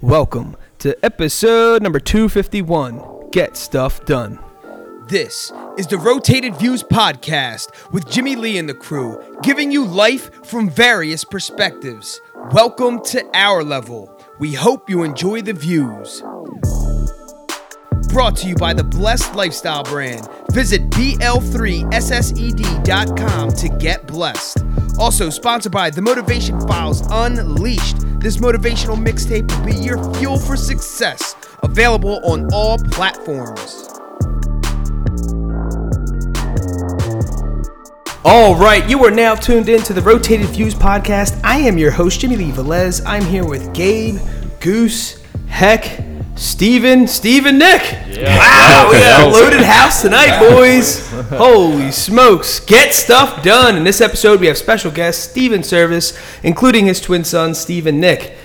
Welcome to episode number 251 Get Stuff Done. This is the Rotated Views podcast with Jimmy Lee and the crew, giving you life from various perspectives. Welcome to our level. We hope you enjoy the views. Brought to you by the Blessed Lifestyle brand. Visit BL3SSED.com to get blessed. Also sponsored by The Motivation Files Unleashed. This motivational mixtape will be your fuel for success. Available on all platforms. All right, you are now tuned in to the Rotated Views podcast. I am your host, Jimmy Lee Velez. I'm here with Gabe, Goose, Heck, Steven, Steven Nick. Wow, we got a loaded house tonight, boys. Holy smokes. Get stuff done. In this episode, we have special guest Steven Service, including his twin son, Steven Nick.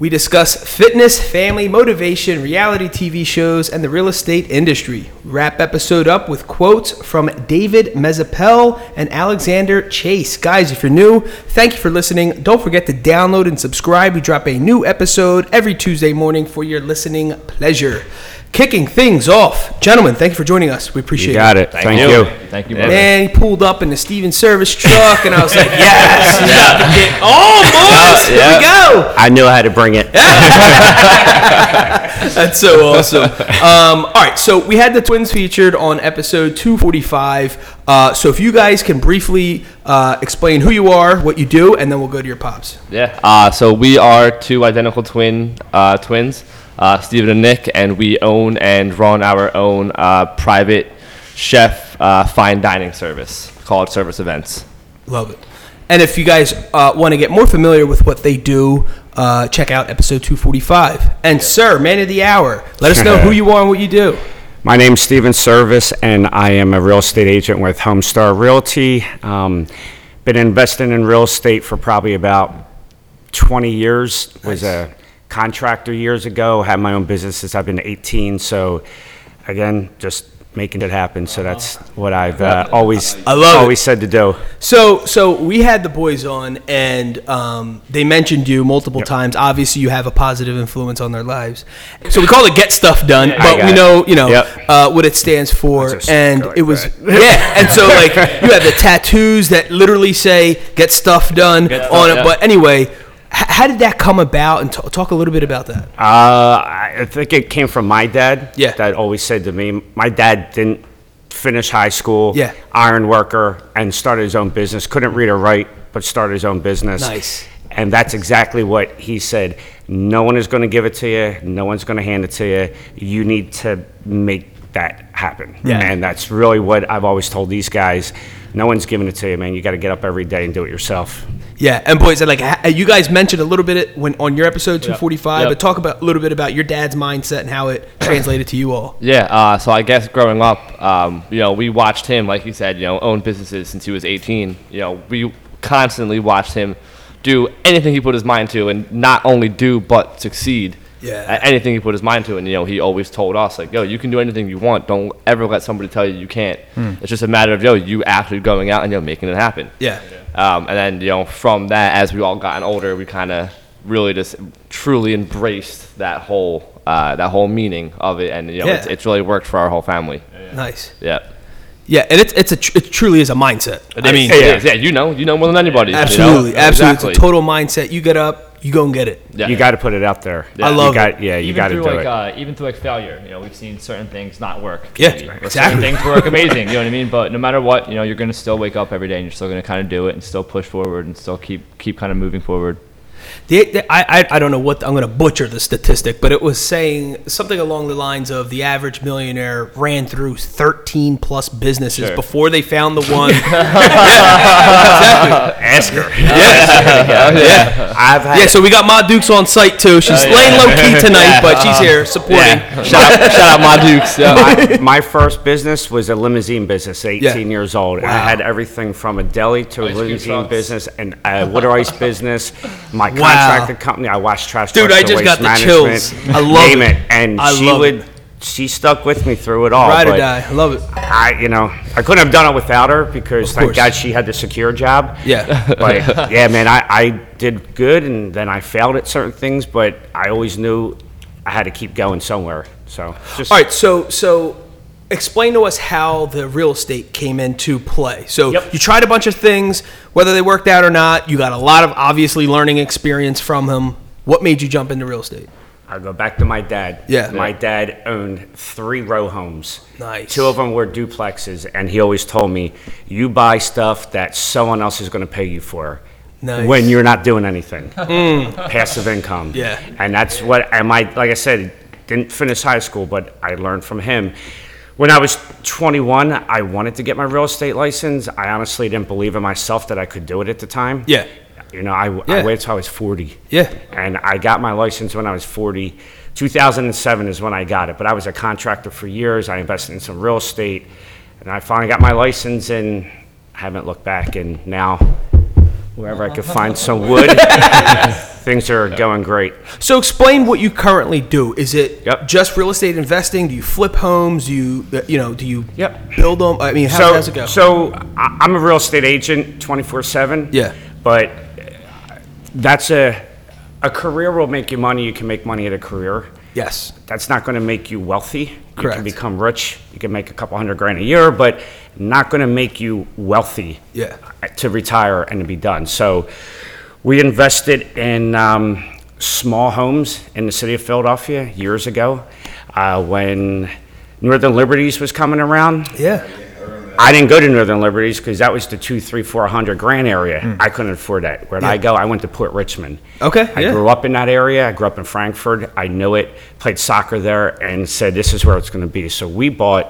We discuss fitness, family, motivation, reality TV shows, and the real estate industry. Wrap episode up with quotes from David Mezzapelle and Alexander Chase. Guys, if you're new, thank you for listening. Don't forget to download and subscribe. We drop a new episode every Tuesday morning for your listening pleasure. Kicking things off, gentlemen, thank you for joining us. We appreciate You got it. Thank, you. Thank you, brother. Man, he pulled up in the Steven Service truck, and I was like, yes, he's about to get- oh, boys, here we go. I knew I had to bring it. That's so awesome. Um, all right, so we had the twins featured on episode 245. Uh, so if you guys can briefly uh, explain who you are, what you do, and then we'll go to your pops. Yeah. Uh, so we are two identical twin uh, twins, uh, Steven and Nick, and we own and run our own uh, private chef uh, fine dining service called Service Events. Love it. And if you guys uh, want to get more familiar with what they do, uh, check out episode 245. And sir, man of the hour, let us know who you are and what you do. My name's Steven Service, and I am a real estate agent with Homestar Realty. Um, been investing in real estate for probably about 20 years. Was a contractor years ago. Had my own business since I've been 18. So, again, just making it happen. So that's what I've uh, always I love it. always said to do. So, so we had the boys on, and um, they mentioned you multiple times. Obviously, you have a positive influence on their lives. So we call it "Get Stuff Done," but got we it. know, you know, Yep. uh, what it stands for. That's a And sticker it was, that. yeah. And so, like, you have the tattoos that literally say "Get Stuff Done" Get on stuff it. done. But anyway, h- how did that come about? And t- talk a little bit about that. Uh, I think it came from my dad. Yeah. That always said to me, my dad didn't finish high school. Yeah. Iron worker and started his own business. Couldn't read or write, but started his own business. Nice. And that's exactly what he said. No one is going to give it to you. No one's going to hand it to you. You need to make that happen. Yeah. And that's really what I've always told these guys. No one's giving it to you, man. You got to get up every day and do it yourself. Yeah, and boys, like you guys mentioned a little bit when on your episode 245, Yep. but talk about a little bit about your dad's mindset and how it translated to you all. Yeah. Uh, so I guess growing up, um, you know, we watched him, like you said, you know, own businesses since he was 18. You know, we constantly watched him do anything he put his mind to, and not only do but succeed. Yeah. At anything he put his mind to, and you know, he always told us like, "Yo, you can do anything you want. Don't ever let somebody tell you you can't. It's just a matter of yo, you actually going out and yo making it happen." Yeah. Um, and then, you know, from that, as we all gotten older, we kind of really just truly embraced that whole uh, that whole meaning of it, and you know, Yeah. it's, it's really worked for our whole family. Nice. Yeah, Yeah, and it's it's a tr- it truly is a mindset. I mean, it is. Yeah, you know, you know more than anybody. you know? absolutely, absolutely, Exactly. it's a total mindset. You get up, you go and get it. Yeah. You got to put it out there. I love you it. got, Yeah, you got to do like it. uh, even through like failure, you know, we've seen certain things not work. Yeah, maybe. Exactly. Certain things work amazing. You know what I mean? But no matter what, you know, you're gonna still wake up every day and you're still gonna kind of do it and still push forward and still keep keep kind of moving forward. The, the, I, I I don't know what I'm going to butcher the statistic, but it was saying something along the lines of the average millionaire ran through 13 plus businesses Sure. before they found the one. Exactly. Ask her. yeah, Yeah. I've had yeah. So we got Ma Dukes on site too. Oh, she's laying low key tonight, but she's here supporting. Yeah. shout, out, shout out my Dukes. Yeah. my, my first business was a limousine business, 18 Yeah. years old. I had everything from a deli to a Ice cream limousine business and a water ice business. My Wow. Contracted company, I watched trash Dude, trucks I just waste got the management, chills. I love name it. it. And I she love would it. she stuck with me through it all. Ride or but die. I love it. I, you know, I couldn't have done it without her because Of thank course. God she had the secure job. Yeah. But yeah, man, I, I did good and then I failed at certain things, but I always knew I had to keep going somewhere. So just All right, so so explain to us how the real estate came into play. So Yep. you tried a bunch of things, whether they worked out or not. You got a lot of obviously learning experience from him. What made you jump into real estate? I'll go back to my dad. Yeah. My dad owned three row homes. Nice. Two of them were duplexes, and he always told me, "You buy stuff that someone else is going to pay you for." Nice. Mm. When you're not doing anything, passive income. Yeah. and that's what. And my, like I said, didn't finish high school, but I learned from him. When I was 21, I wanted to get my real estate license. I honestly didn't believe in myself that I could do it at the time. Yeah. You know, I, Yeah. I waited till I was 40. Yeah. And I got my license when I was 40. 2007 is when I got it, but I was a contractor for years. I invested in some real estate, and I finally got my license and haven't looked back. And now, wherever I could find some wood, things are going great. So explain what you currently do. Is it Yep. just real estate investing? Do you flip homes? Do you uh, you know? Do you Yep. build them? I mean, how so, does it go? So I- I'm a real estate agent 24 7. Yeah. But uh, that's a, a career will make you money. You can make money at a career. Yes. that's not going to make you wealthy. You Correct. can become rich. You can make a couple hundred grand a year, but not going to make you wealthy. Yeah. To retire and to be done. So, we invested in um, small homes in the city of Philadelphia years ago uh, when Northern Liberties was coming around. Yeah. I didn't go to Northern Liberties because that was the two, three, four hundred grand area. I couldn't afford that. Where would I Hmm. Go? I went to Port Richmond. Okay, I yeah. grew up in that area. I grew up in Frankford. I knew it. Played soccer there, and said this is where it's going to be. So we bought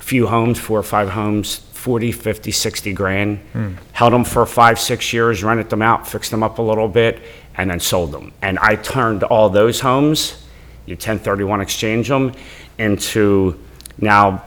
a few homes, four or five homes, 40, 50, 60 grand. Hmm. Held them for five, six years, rented them out, fixed them up a little bit, and then sold them. And I turned all those homes, you 1031 exchange them, into now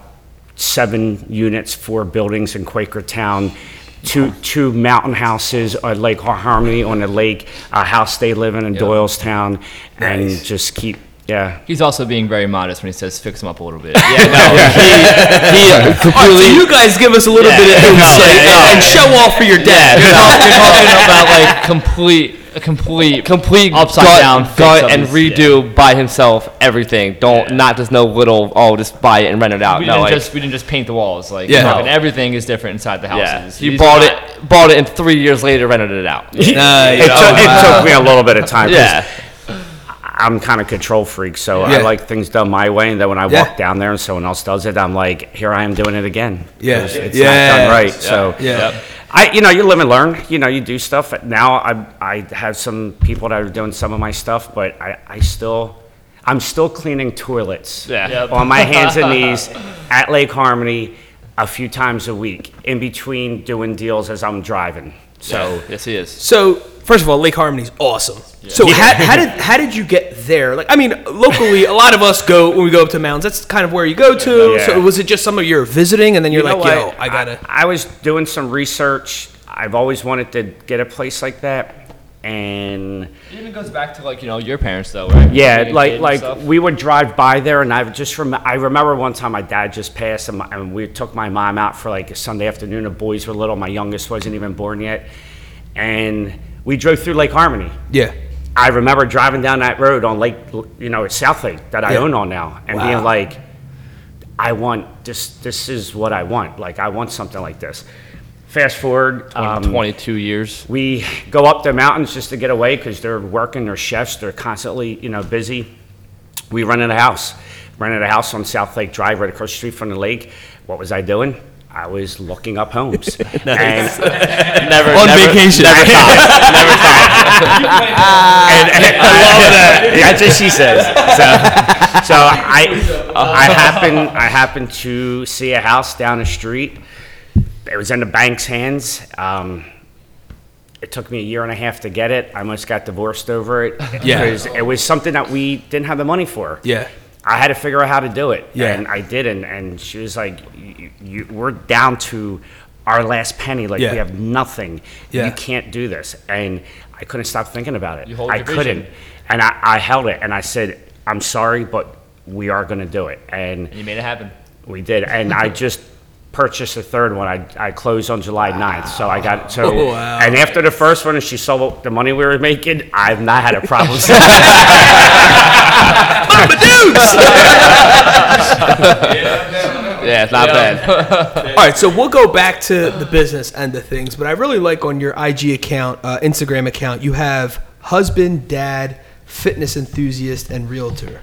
seven units, four buildings in Quakertown, two, two mountain houses at Lake Harmony on the lake, a house they live in in Doylestown, and Nice. just keep, yeah. He's also being very modest when he says fix him up a little bit. He All right, so completely. you guys give us a little bit of insight yeah, and, and show off for your dad. You're talk- you're talking about like complete, a complete, complete upside gut, down fix gut of and his- redo by himself everything. Don't not just no little oh just buy it and rent it out. We no, didn't like, just we didn't just paint the walls. Like Yeah. fucking everything is different inside the yeah. houses. He He's bought not- it, bought it, and three years later rented it out. It, Nice. took, Oh, it uh, took me a little bit of time. Yeah. I'm kind of control freak, so Yeah. I like things done my way. And then when I Yeah. walk down there and someone else does it, I'm like, here I am doing it again. Yeah. 'Cause it's Yeah. not done right. So Yeah. I, you know, you live and learn. You know, you do stuff. Now I, I have some people that are doing some of my stuff, but I, I still, I'm still cleaning toilets Yeah. Yep. on my hands and knees at Lake Harmony a few times a week, in between doing deals as I'm driving. So. yes, he is. So first of all, Lake Harmony's awesome. So how, how did how did you get there? Like, I mean, locally, a lot of us go when we go up to mountains. That's kind of where you go to. Yeah. So was it just some of your visiting, and then you're You like, yo, what? I gotta. I, was doing some research. I've always wanted to get a place like that, and It even goes back to like you know your parents though, right? yeah, Being a kid like like stuff. we would drive by there, and I would just rem- I remember one time my dad just passed, and, my, and we took my mom out for like a Sunday afternoon. The boys were little. My youngest wasn't even born yet, and we drove through Lake Harmony. Yeah. I remember driving down that road on Lake, you know, South Lake that I Yeah. own on now, and Wow. being like, I want this. This is what I want. Like I want something like this. Fast forward, um, 22 years. we go up the mountains just to get away because they're working. They're chefs. They're constantly, you know, busy. We rented a house. Rented a house on South Lake Drive, right across the street from the lake. What was I doing? I was looking up homes. and Never On never, vacation. Never stopped. never stopped. and, and I love that. That's what she says. So, so I, I happen, I happened to see a house down the street. It was in the bank's hands. Um, it took me a year and a half to get it. I almost got divorced over it Yeah. because it was something that we didn't have the money for. Yeah. I had to figure out how to do it, Yeah. and I did. And, and she was like, you, you, "We're down to our last penny. Like Yeah. we have nothing. Yeah. You can't do this." And I couldn't stop thinking about it. You hold I your couldn't, vision. and I, I held it, and I said, "I'm sorry, but we are going to do it. And You made it happen. we did. And I just purchased a third one. I, I closed on July 9th. So I got, so, Oh, wow. and after the first one, and she saw what the money we were making, I've not had a problem since. Yeah, it's not bad. All right, so we'll go back to the business end of things, but I really like on your IG account, uh, Instagram account, you have husband, dad, fitness enthusiast, and realtor.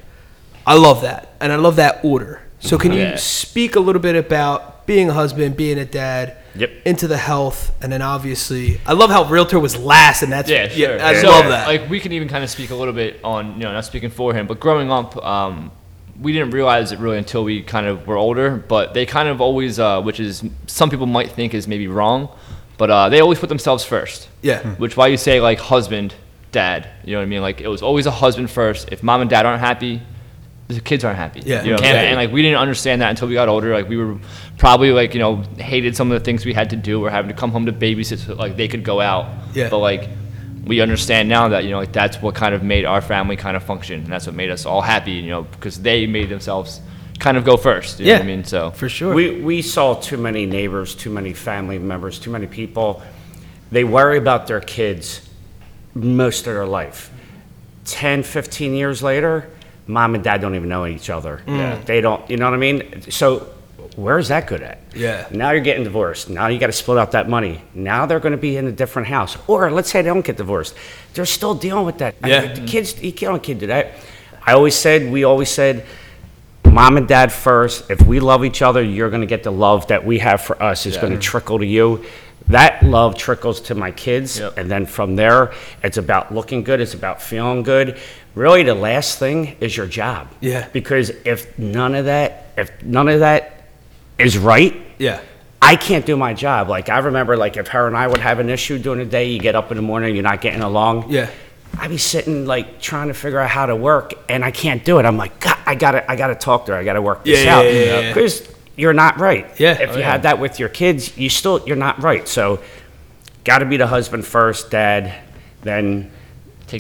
I love that, and I love that order. So, can you Yeah. speak a little bit about being a husband, being a dad, Yep. into the health, and then obviously, I love how realtor was last, and that's Yeah, sure. I So, love that. Like we can even kind of speak a little bit on, you know, not speaking for him, but growing up, um, we didn't realize it really until we kind of were older. But they kind of always, uh, which is some people might think is maybe wrong, but uh, they always put themselves first. yeah, Which why you say like husband, dad. You know what I mean? Like it was always a husband first. If mom and dad aren't happy, the kids aren't happy. Yeah. You know what I'm Can't saying? And like we didn't understand that until we got older. Like we were probably like, you know, hated some of the things we had to do or having to come home to babysit so like they could go out. Yeah. But like we understand now that, you know, like that's what kind of made our family kind of function. And that's what made us all happy, you know, because they made themselves kind of go first. You yeah, know what I mean? So for sure. We, we saw too many neighbors, too many family members, too many people. They worry about their kids most of their life. 10, 15 years later, mom and dad don't even know each other. Mm. Yeah. They don't, you know what I mean? So where's that good at? Yeah. Now you're getting divorced. Now you got to split out that money. Now they're going to be in a different house. Or let's say they don't get divorced. They're still dealing with that. I Yeah. mean, the kids, you can't, can't do that. I always said, we always said, mom and dad first. If we love each other, you're going to get the love that we have for us is going to trickle to you. That love trickles to my kids, Yep. and then from there, it's about looking good. It's about feeling good. Really, the last thing is your job. Yeah. Because if none of that, if none of that is right, yeah, I can't do my job. Like I remember, like if her and I would have an issue during the day, you get up in the morning, you're not getting along. yeah, I'd be sitting like trying to figure out how to work, and I can't do it. I'm like, God, I gotta, I gotta talk to her. I gotta work this Yeah, out yeah, yeah, yeah. because you're not right. Yeah. If Oh, you had that with your kids, you still, you're not right. So, got to be the husband first, dad, then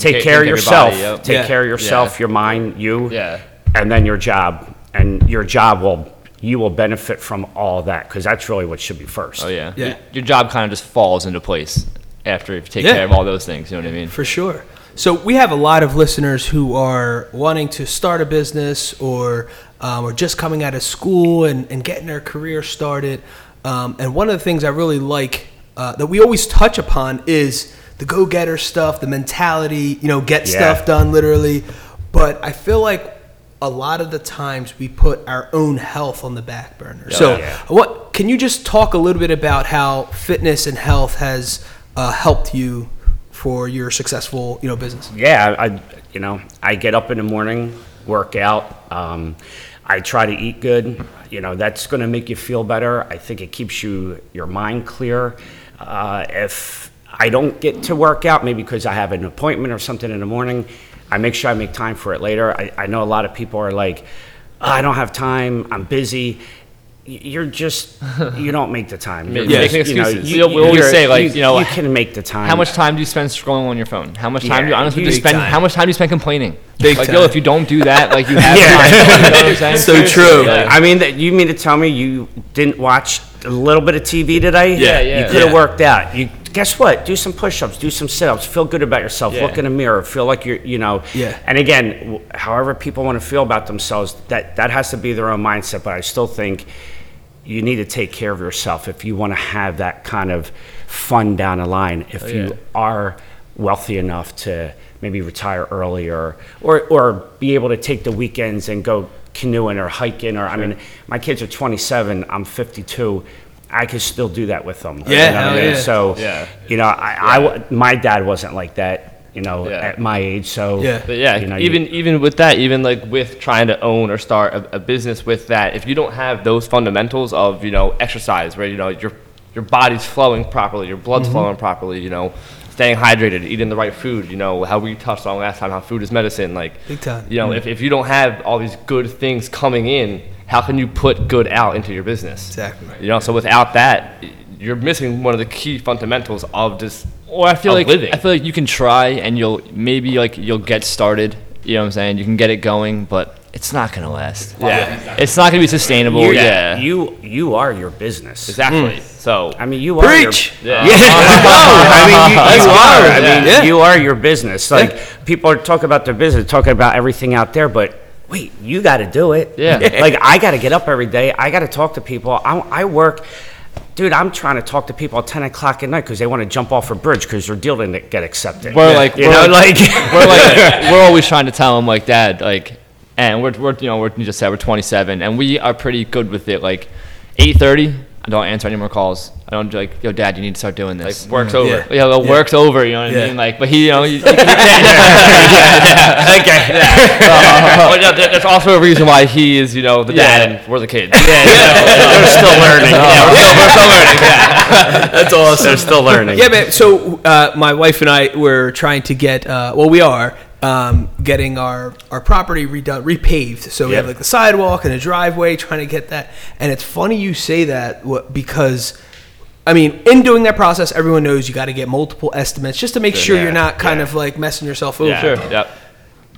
Take take, care- care of take care of your yourself. body, yep. Take Yeah. care of yourself, Yeah. your mind, you. Yeah. And then your job, and your job will, you will benefit from all that because that's really what should be first. Oh yeah. Yeah. Your, your job kind of just falls into place after you take Yeah. care of all those things. You know what I mean? For sure. So we have a lot of listeners who are wanting to start a business or um, or just coming out of school and, and getting their career started. Um, and one of the things I really like uh, that we always touch upon is the go-getter stuff, the mentality. You know, get Yeah. stuff done literally. But I feel like a lot of the times we put our own health on the back burner. so Yeah. what can you just talk a little bit about how fitness and health has uh, helped you for your successful you know business Yeah, I, you know, I get up in the morning, work out. Um, I try to eat good. You know, that's going to make you feel better. I think it keeps you your mind clear. Uh, if I don't get to work out, maybe because I have an appointment or something in the morning, I make sure I make time for it later. I, I know a lot of people are like, "Oh, I don't have time. I'm busy. Y- You're just, you don't make the time. You're Yeah. just, Making you know, excuses. We always you're- say, like, you know, you can make the time. How much time do you spend scrolling on your phone? How much time do you Yeah, honestly big just spend? time. How much time do you spend complaining? Big like, time. yo, if you don't do that, like you have Yeah. time. You know what I'm saying? So Seriously, true. like- I mean, that you mean to tell me you didn't watch a little bit of TV today? Yeah, yeah. You could have Yeah. worked out. You guess what? Do some push-ups, do some sit-ups, feel good about yourself. Yeah. Look in the mirror, feel like you're, you know. Yeah. And again, w- however people want to feel about themselves, that that has to be their own mindset. But I still think you need to take care of yourself if you want to have that kind of fun down the line. If Oh, you are wealthy enough to maybe retire earlier or or be able to take the weekends and go canoeing or hiking or I mean my kids are 27 I'm 52 I could still do that with them Yeah, You know what I hell mean? yeah. so Yeah. you know I, I w- my dad wasn't like that you know Yeah. at my age so Yeah. But yeah, you know, you- even even with that, even like with trying to own or start a, a business with that, if you don't have those fundamentals of you know exercise, where you know your your body's flowing properly, your Mm-hmm. blood's flowing properly, you know, staying hydrated, eating the right food, you know, how we touched on last time, how food is medicine, like Big time. You know, if, if you don't have all these good things coming in, how can you put good out into your business? Exactly. You know, so without that, you're missing one of the key fundamentals of just Or I feel of like living. I feel like you can try and you'll maybe like you'll get started You know what I'm saying? You can get it going, but it's not gonna last. Yeah, it's not gonna be sustainable. You- yeah, You, you are your business. exactly. Hmm. So I mean, you are. Preach. Your, yeah. Yeah, I mean, you, you are. I mean, you are your business. Like people are talking about their business, talking about everything out there, but wait, you got to do it. Yeah. Like I got to get up every day. I got to talk to people. I, I work. Dude, I'm trying to talk to people at 10 o'clock at night because they want to jump off a bridge because their deal didn't get accepted. We're like- you we're know, like- like, we're like we're always trying to tell them like dad like and we're, we're you know we're you just said we're 27 and we are pretty good with it like 8:30 I don't answer any more calls I don't do like yo dad you need to start doing this. Like this work's over. Yeah. yeah, the work's over you know what Yeah. I mean like but he you know you, you okay. But yeah, there- there's also a reason why he is, you know, the dad Yeah. and we're the kids. Yeah, They're still learning. Yeah, we're still, we're still learning. Yeah. That's awesome. They're still learning. Yeah, man. So uh, my wife and I were trying to get. Uh, well, we are um, getting our our property redone, repaved. So we have Yep. like the sidewalk and a driveway, trying to get that. And it's funny you say that wha- because. I mean, in doing that process, everyone knows you got to get multiple estimates just to make sure Yeah, you're not kind yeah. of like messing yourself over. Yeah. Sure. Yep.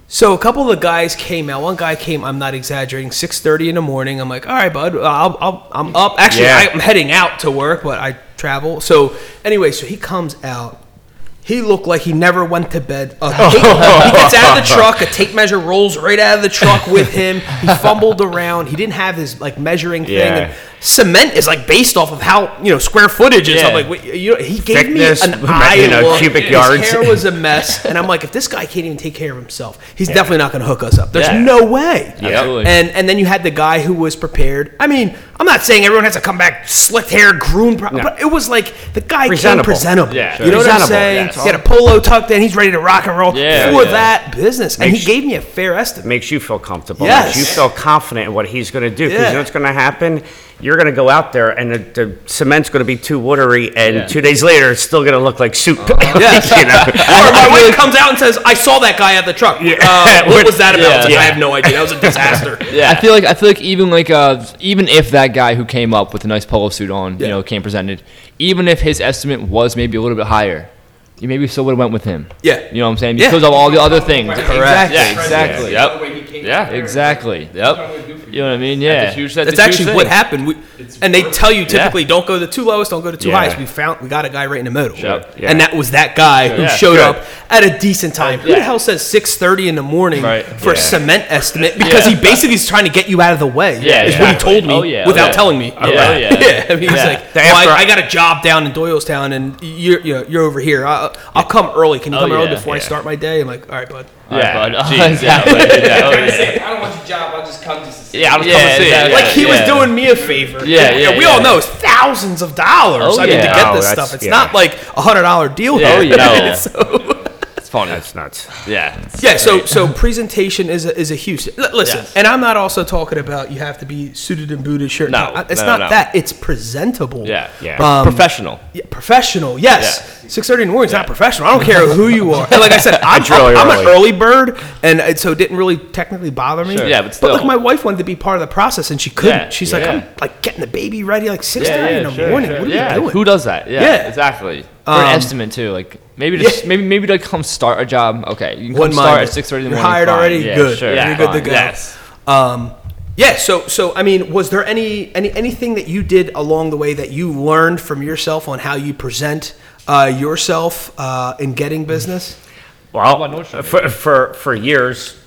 So a couple of the guys came out. One guy came. I'm not exaggerating. Six thirty in the morning. I'm like, all right, bud. I'll, I'll, I'm up. Actually, Yeah. I'm heading out to work, but I travel. So anyway, so he comes out. He looked like he never went to bed. Tape- he gets out of the truck. A tape measure rolls right out of the truck with him. He fumbled around. He didn't have his like measuring thing. Yeah. And cement is like based off of how you know square footage and stuff. Yeah. Like wait, you know, he gave Thickness, me an you eye know, look. cubic His yards. hair was a mess, and I'm like, if this guy can't even take care of himself, he's definitely not going to hook us up. There's Yeah. no way. Absolutely. And and then you had the guy who was prepared. I mean, I'm not saying everyone has to come back slicked hair, groomed, pro- but it was like the guy Presentable. came presentable. Yeah, you know what I'm saying? yeah. He had a polo tucked in. He's ready to rock and roll Yeah, for yeah. that business, and Makes- he gave me a fair estimate. makes you feel comfortable. Yes. Makes you feel confident in what he's going to do. Because Yeah. you know what's going to happen? You're going to go out there and the, the cement's going to be too watery, and Yeah. two days later, it's still going to look like soup. Yes. you know? or my wife comes out and says, "I saw that guy at the truck. Uh, what was that about?" Yeah. It's like, I have no idea. That was a disaster. Yeah. I feel like I feel like even like uh even if that guy who came up with a nice polo suit on, Yeah. you know, came presented, even if his estimate was maybe a little bit higher, you maybe still would have went with him. Yeah. You know what I'm saying? Yeah. Because of all the other things. Correct. Yeah, exactly. Yep. Yeah. Exactly. Yep. You know what I mean? Yeah. That's huge. That's, That's actually what happened. We, and they tell you typically don't go to two lowest, don't go to too Yeah. highest. We found we got a guy right in the middle, Sure. Yeah. and that was that guy who Yeah, showed good. up at a decent time. Who the hell says six thirty in the morning Right. for a cement estimate? Because he basically is trying to get you out of the way. Yeah, is what he told me Oh, yeah. Oh, without yeah. telling me. Oh, yeah. yeah. I mean, he's Yeah. like, well, I, I got a job down in Doylestown, and you're you know, you're over here. I'll, I'll come early. Can you Oh, come early before I start my day? I'm like, all right, bud. All right, Yeah. bud. Jeez, exactly. Yeah. Oh, yeah. I don't want your job. I'll just come just to see. Yeah, I'll just Yeah, come and see. exactly. Like he was doing me a favor. Yeah, yeah, we yeah. all know it's thousands of dollars. Oh, I mean, to get Oh, this that's- stuff, it's yeah. not like a hundred dollar deal. Yeah, oh, here. no. So- It's funny. That's nuts. Yeah. yeah. So so presentation is a, is a huge. L- listen, Yes. and I'm not also talking about you have to be suited and booted shirt. No, it's no, not no. that. It's presentable. Yeah. Yeah. Um, professional. Yeah, professional, yes. Yeah. Six thirty in the morning is not professional. I don't care who you are. And like I said, I'm, really I'm an early. early bird, and it, so it didn't really technically bother me. Sure. Yeah, but still. like my wife wanted to be part of the process, and she couldn't. Yeah, She's like, yeah. I'm like getting the baby ready like six thirty Yeah, yeah, in the sure, morning. sure. What are yeah. you doing? Who does that? Yeah. Yeah. Exactly. For an Um, estimate too, like maybe just yeah. maybe maybe to come start a job. Okay, you can come One start at six thirty in the You're morning. hired fine. already? Yeah, Good. Sure. You're good to go. Yes. Um, yeah. So so I mean, was there any any anything that you did along the way that you learned from yourself on how you present uh, yourself uh, in getting business? Well, about Nordstrom? for, for, for years,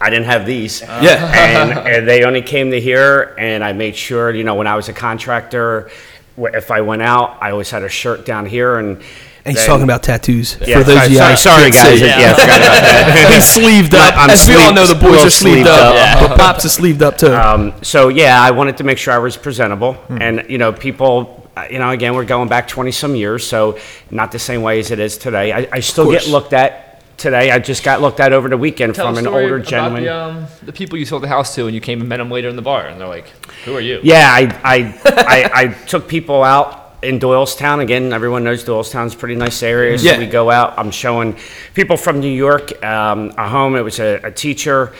I didn't have these. Yeah. and, and they only came to here, and I made sure, you know, when I was a contractor, wh- if I went out, I always had a shirt down here, and. And he's then- talking about tattoos. Yeah, for those sorry, of you sorry, guys sorry, guys. Yeah, I forgot about that. He's sleeved up. I'm As we all know, the boys are sleeved, sleeved up. up. But Pops is sleeved up too. Um, so yeah, I wanted to make sure I was presentable, Hmm. and you know, people, uh, you know, again, we're going back twenty some years, so not the same way as it is today. I, I still get looked at today. I just got looked at over the weekend Tell from a an story older about gentleman. The, um, the people you sold the house to, and you came and met them later in the bar, and they're like, "Who are you?" Yeah, I, I, I, I took people out in Doylestown. Again, everyone knows Doylestown's a pretty nice area. So Yeah. we go out. I'm showing people from New York um, a home. It was a, a teacher.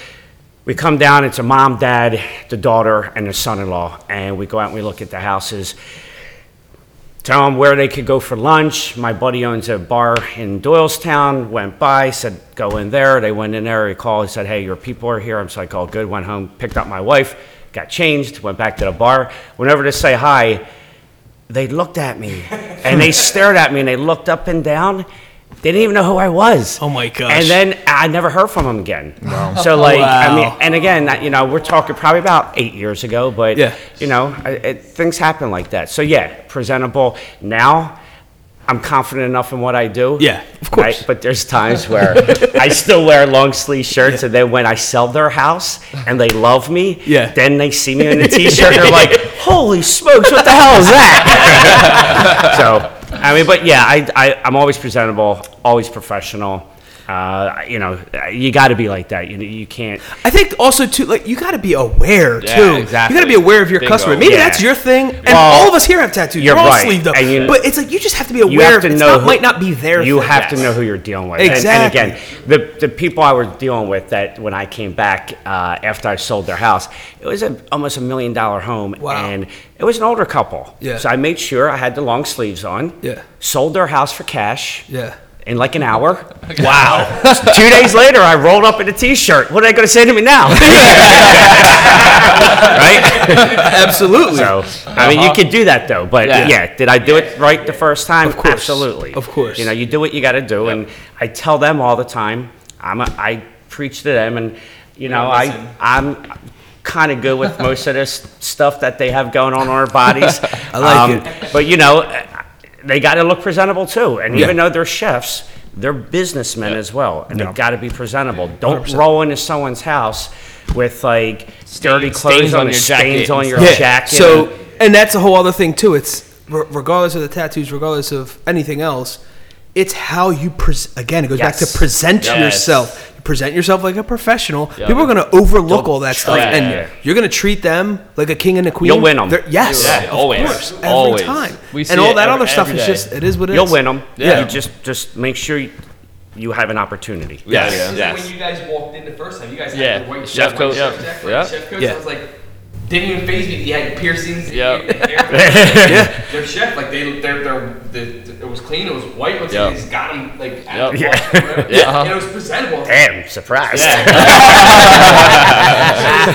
We come down. It's a mom, dad, the daughter, and the son-in-law. And we go out and we look at the houses. Tell them where they could go for lunch. My buddy owns a bar in Doylestown. Went by, said go in there. They went in there. He called. He said, "Hey, your people are here." I'm like, "Oh, good." Went home, picked up my wife, got changed, went back to the bar. Went over to say hi. They looked at me and they stared at me and they looked up and down. They didn't even know who I was. Oh my gosh. And then I never heard from them again. So like, I mean, and again, that- you know, we're talking probably about eight years ago, but Yeah. you know, I- it, things happen like that. So yeah, presentable. Now, I'm confident enough in what I do. Yeah, of course. right? But there's times where I still wear long sleeve shirts, and then when I sell their house and they love me, Yeah. then they see me in a t-shirt, and they're like, "Holy smokes, what the hell is that?" so, I mean, but yeah, I, I I'm always presentable, always professional. Uh, you know, you got to be like that. You you can't. I think also too, like you got to be aware Yeah, too. exactly. You got to be aware of your Bingo. customer. Maybe Yeah. that's your thing, and Well, all of us here have tattoos. you're They're all right. sleeved up, And you- but it's like you just have to be you aware. have to of, it's know not, who- might not be there. You have to know who you're dealing with. And- Exactly. And, again, the the people I was dealing with that when I came back uh, after I sold their house, it was a, almost a million dollar home, Wow. and it was an older couple. Yeah. So I made sure I had the long sleeves on. Yeah. Sold their house for cash. Yeah. In like an hour. Wow. Two days later, I rolled up in a T-shirt. What are they going to say to me now? right? Absolutely. So, I mean, you uh-huh. could do that though, but Yeah. yeah, did I do it right the first time? Of course. Absolutely. Of course. You know, you do what you got to do, and I tell them all the time. I'm a, I preach to them, and you know, I. I'm kind of good with most of this stuff that they have going on on our bodies. I like um, it. But you know, they got to look presentable too, and Yeah. even though they're chefs. They're businessmen as well, and Yeah. they've got to be presentable. Don't roll into someone's house with like dirty Stains clothes on on, your stains jacket on and your yeah. jacket. So, and- and that's a whole other thing too. It's re- regardless of the tattoos, regardless of anything else, it's how you present. Again, it goes back to present Yes. yourself. You present yourself like a professional. Yeah. People are going to overlook all that stuff, yeah, and yeah. you're going to treat them like a king and a queen. You'll win 'em. They're- Yes, Yeah, of always. course, every Always. time. We see and all that every- other stuff is just it is what it is. You'll win them. Yeah. You just just make sure you, you have an opportunity. Yes, Yes. yes. When you guys walked in the first time, you guys Yeah. had the white Chef white coat, chef yeah. jacket, Yeah. chef coat. Yeah. So I was like, didn't even phase me. You had piercings. Yeah. yeah. Their chef, like they, they're, they're, the, it was clean. It was white. Once Yeah. they just got them like out Yeah. of the wash, whatever. Yeah, uh-huh. And it was presentable. Damn, surprised.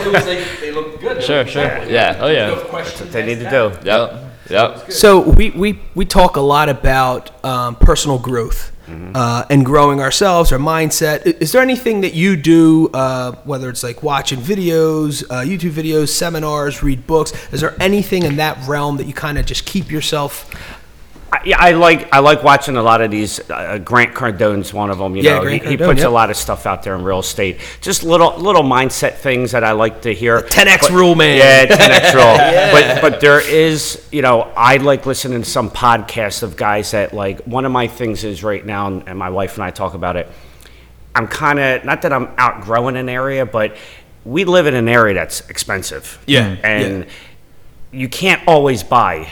it was like they looked good. They Sure, looked sure. Yeah. Oh, yeah. No questions They need to asked. do. Yep. Yep. So we, we, we talk a lot about um, personal growth uh, and growing ourselves, our mindset. Is there anything that you do, uh, whether it's like watching videos, uh, YouTube videos, seminars, read books? Is there anything in that realm that you kind of just keep yourself? I, yeah, I like I like watching a lot of these. Uh, Grant Cardone's one of them. You Yeah, know, Grant he, he Cardone, puts yep. a lot of stuff out there in real estate. Just little little mindset things that I like to hear. 10X But- rule, man. Yeah, 10x rule. But but there is, you know, I like listening to some podcasts of guys that like. One of my things is right now, and, and my wife and I talk about it. I'm kind of not that I'm outgrowing an area, but we live in an area that's expensive. Yeah, and you can't always buy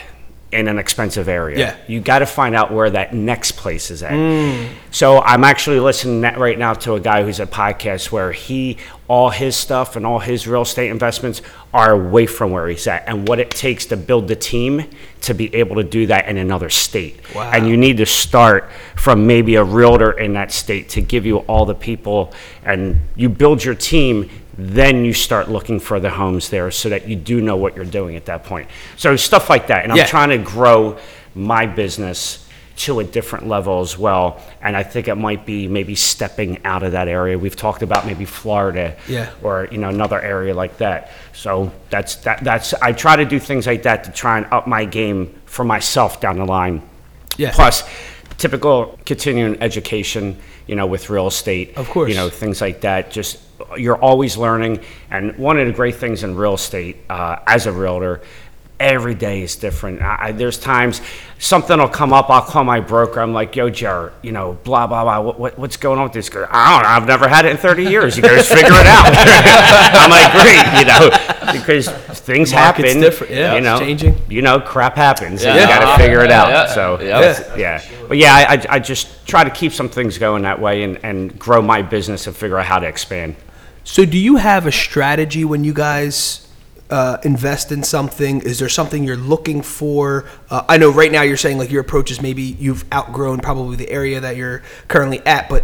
in an expensive area. Yeah. you got to find out where that next place is at. Mm. So I'm actually listening right now to a guy who's a podcast where he all his stuff and all his real estate investments are away from where he's at, and what it takes to build the team to be able to do that in another state. Wow. And you need to start from maybe a realtor in that state to give you all the people and you build your team then you start looking for the homes there so that you do know what you're doing at that point so stuff like that and i'm Yeah. trying to grow my business to a different level as well and i think it might be maybe stepping out of that area we've talked about maybe florida Yeah. or you know another area like that so that's that that's i try to do things like that to try and up my game for myself down the line Yeah. plus typical continuing education you know with real estate Of course. you know things like that just you're always learning and one of the great things in real estate uh, as a realtor every day is different I, I- there's times something will come up i'll call my broker i'm like yo jared you know blah blah blah what, what, what's going on with this guy i don't know i've never had it in 30 years you guys figure it out i'm like great you know because things Market's happen different, yeah, you it's know changing. you know crap happens and Yeah. you got to figure it out Yeah. so Yeah. yeah. But yeah, I, I, I just try to keep some things going that way and, and grow my business and figure out how to expand. So do you have a strategy when you guys uh, invest in something? Is there something you're looking for? Uh, I know right now you're saying like your approach is maybe you've outgrown probably the area that you're currently at, but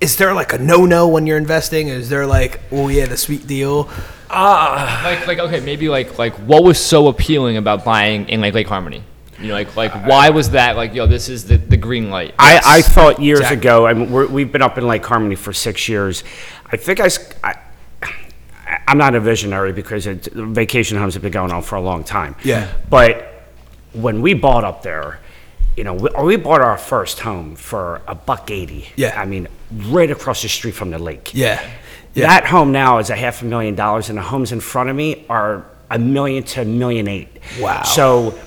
is there like a no-no when you're investing? Is there like, oh yeah, the sweet deal? Ah, like like okay maybe like like what was so appealing about buying in like Lake Harmony? You know, like like why was that like yo this is the the green light? I, I thought years exactly. ago, I mean, we're, we've been up in Lake Harmony for six years. I think I, s- I, am not a visionary because it, vacation homes have been going on for a long time. Yeah. But when we bought up there, you know, we, we bought our first home for a buck eighty. Yeah. I mean, right across the street from the lake. Yeah, yeah, That home now is a half a million dollars, and the homes in front of me are a million to a million eight. Wow. So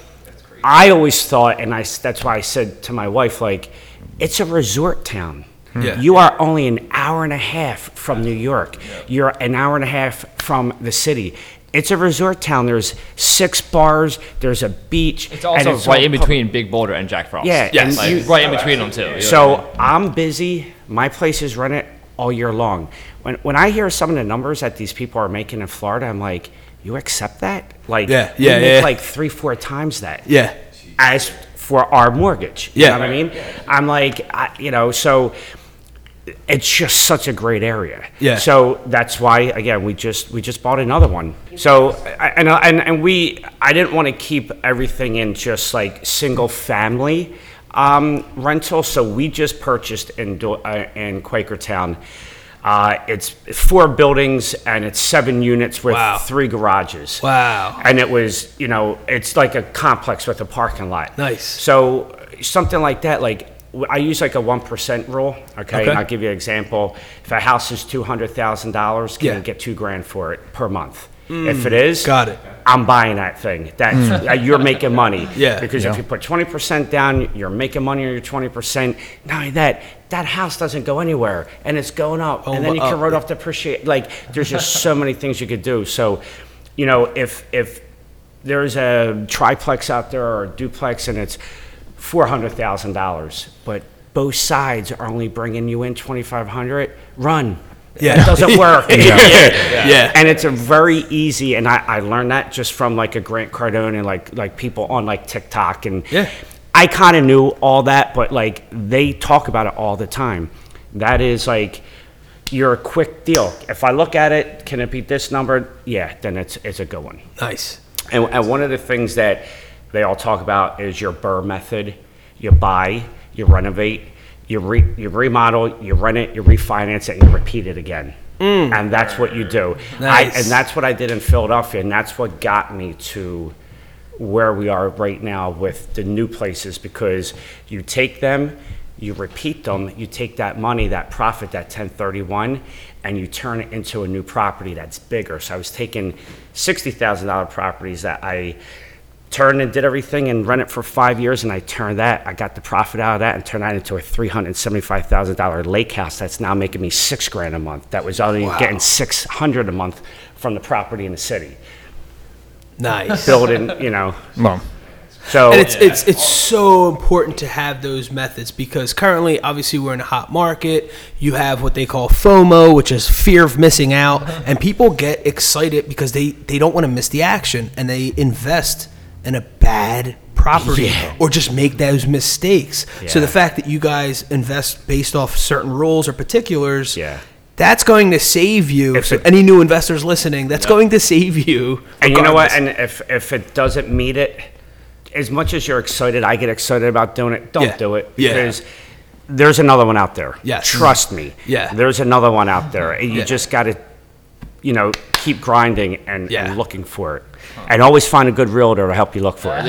I always thought, and I, that's why I said to my wife, like, it's a resort town. Yeah. You are only an hour and a half from New York. You're an hour and a half from the city. It's a resort town. There's six bars. There's a beach. It's and also right all in pub- between Big Boulder and Jack Frost. Yeah, Yes. like, you- right in between them too. you know I mean? so I'm busy. My place is rented all year long. When when I hear some of the numbers that these people are making in Florida, I'm like, you accept that? Like, Yeah, we yeah, make yeah. like three, four times that. yeah, As for our mortgage, you Yeah. know what I mean? I'm like, I, you know, so it's just such a great area. Yeah. So that's why again we just we just bought another one. So I- and and and we I didn't want to keep everything in just like single family um, rental. So we just purchased in uh, in Quakertown. Uh, it's four buildings and it's seven units with Wow. three garages. Wow. And it was, you know, it's like a complex with a parking lot. Nice. So something like that, like I use like a one percent rule. Okay? Okay. and I'll give you an example. If a house is two hundred thousand dollars, can Yeah. you get two grand for it per month? Hmm. if it is, Got it. I'm buying that thing. That's hmm. uh, you're making money. Yeah. Because if you put twenty percent down, you're making money on your twenty percent. Not only that, that house doesn't go anywhere, and it's going up, oh, and then you Oh, can up. write uh, off depreciate. Like there's just so many things you could do. So, you know, if if there's a triplex out there or a duplex and it's four hundred thousand dollars, but both sides are only bringing you in twenty five hundred. Run. Yeah. It doesn't work. Yeah. Yeah. And it's a very easy, and I, I learned that just from like a Grant Cardone and like like people on like TikTok and Yeah. I kind of knew all that, but like they talk about it all the time. That is like you're a quick deal. If I look at it, can it be this number? Yeah, then it's it's a good one. nice. And, and one of the things that they all talk about is your BRRRR method. You buy, you renovate, you, re, you remodel, you rent it, you refinance it, and you repeat it again. Mm. And that's what you do. I, Nice. and that's what I did in Philadelphia, and that's what got me to where we are right now with the new places because you take them, you repeat them, you take that money, that profit, that 1031, and you turn it into a new property that's bigger. So I was taking $60,000 properties that I turned and did everything and rent it for five years, and I turned that, I got the profit out of that and turned that into a $375,000 lake house that's now making me six grand a month. That was only getting 600 a month from the property in the city. Nice. Building, you know, Well, so. And it's it's it's so important to have those methods because currently, obviously, we're in a hot market. You have what they call FOMO, which is fear of missing out, and people get excited because they they don't want to miss the action and they invest in a bad property Yeah. or just make those mistakes. So the fact that you guys invest based off certain rules or particulars, Yeah. That's going to save you. If So it- any new investors listening, that's going to save you. And you know what? And if if it doesn't meet it, as much as you're excited, I get excited about doing it. Don't Yeah. do it Yeah. because there's another one out there. Yes. Trust me. Yeah. There's another one out there. And You Yeah. just got to, you know, keep grinding and, Yeah. and looking for it, and always find a good realtor to help you look for it.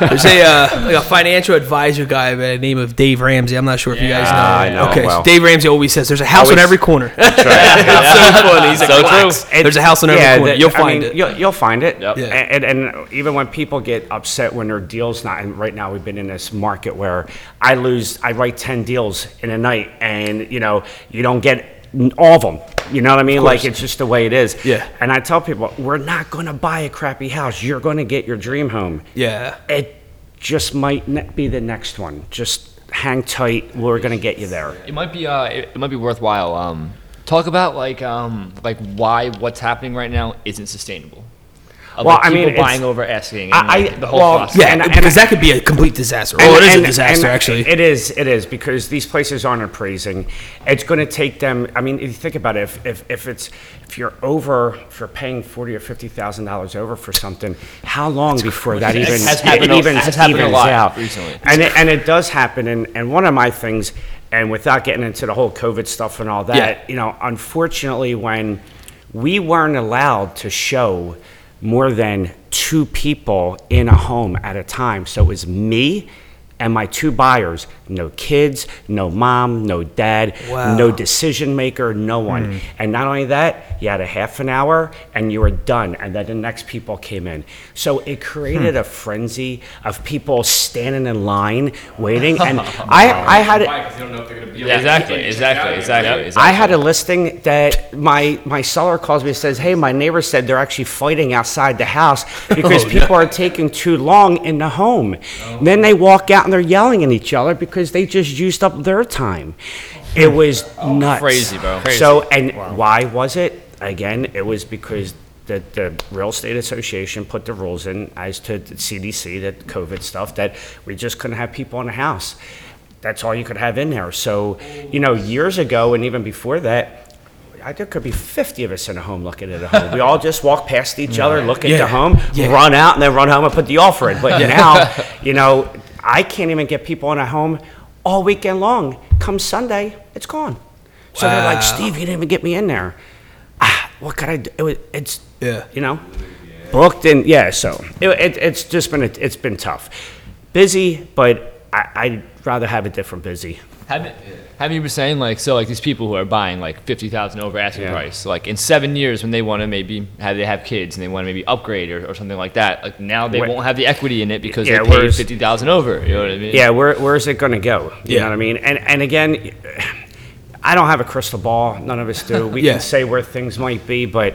There's a uh, like a financial advisor guy by the name of Dave Ramsey. I'm not sure if you guys know. I know him Okay, well. so Dave Ramsey always says there's a house on Always- every corner. It's so funny. He's like, So "Relax. true. There's a house on every Yeah, corner. that- You'll I find mean, it. You'll, you'll find it. Yep. Yeah. And, and even when people get upset when their deal's not, and right now we've been in this market where I lose, I write 10 deals in a night and, you know, you don't get all of them. You know what I mean? Like it's just the way it is. Yeah. And I tell people, we're not going to buy a crappy house. You're going to get your dream home. Yeah. It just might ne- be the next one. Just hang tight. We're going to get you there. It might be uh, it, it might be worthwhile um, Talk about like um like why what's happening right now isn't sustainable. Of, Well, like, I mean, people buying over asking. And, I- like, the whole well, process. Yeah, And- and- because that could be a complete disaster. Oh, it is a disaster, actually. It is, it is, because these places aren't appraising. It's going to take them, I mean, if you think about it, if, if, if it's, if you're over, if you're paying forty or fifty thousand dollars over for something, how long before that even, Has it happened a- even has happened a lot out? recently. And it, and it does happen, and, and one of my things, and without getting into the whole COVID stuff and all Yeah. that, you know, unfortunately, when we weren't allowed to show more than two people in a home at a time. So it was me and my two buyers. No kids, no mom, no dad, Wow. no decision maker, no one. Hmm. And not only that, you had a half an hour and you were done. And then the next people came in. So it created hmm. a frenzy of people standing in line waiting. And I, I had it. Why? 'Cause you don't know if they're gonna be. Yeah, exactly, exactly, exactly, exactly. I had a listing that my, my seller calls me and says, hey, my neighbor said they're actually fighting outside the house because oh, people are taking too long in the home. Oh. Then they walk out and they're yelling at each other because they just used up their time. It was nuts. Crazy, bro. Crazy. So, and why was it? Again, it was because the, the real estate association put the rules in as to the CDC, that COVID stuff, that we just couldn't have people in the house. That's all you could have in there. So, you know, years ago and even before that, I, there could be 50 of us in a home looking at a home. We all just walk past each other, look at the home, run out, and then run home and put the offer in. But now, you know, I can't even get people in a home all weekend long. Come Sunday, it's gone. So they're like, Wow. Steve, you didn't even get me in there. Ah, what could I do? It was, it's, Yeah. you know, booked and yeah. So it, it, it's just been a, it's been tough, busy, but I, I'd rather have a different busy. Have, have you been saying like so like these people who are buying like fifty thousand over asking Yeah. price like in seven years when they want to maybe have they have kids and they want to maybe upgrade or, or something like that like now they won't have the equity in it because Yeah, they paid fifty thousand over you know what I mean Yeah, where where is it going to go? You Yeah. know what I mean? And and again, I don't have a crystal ball. None of us do. We Yeah. can say where things might be, but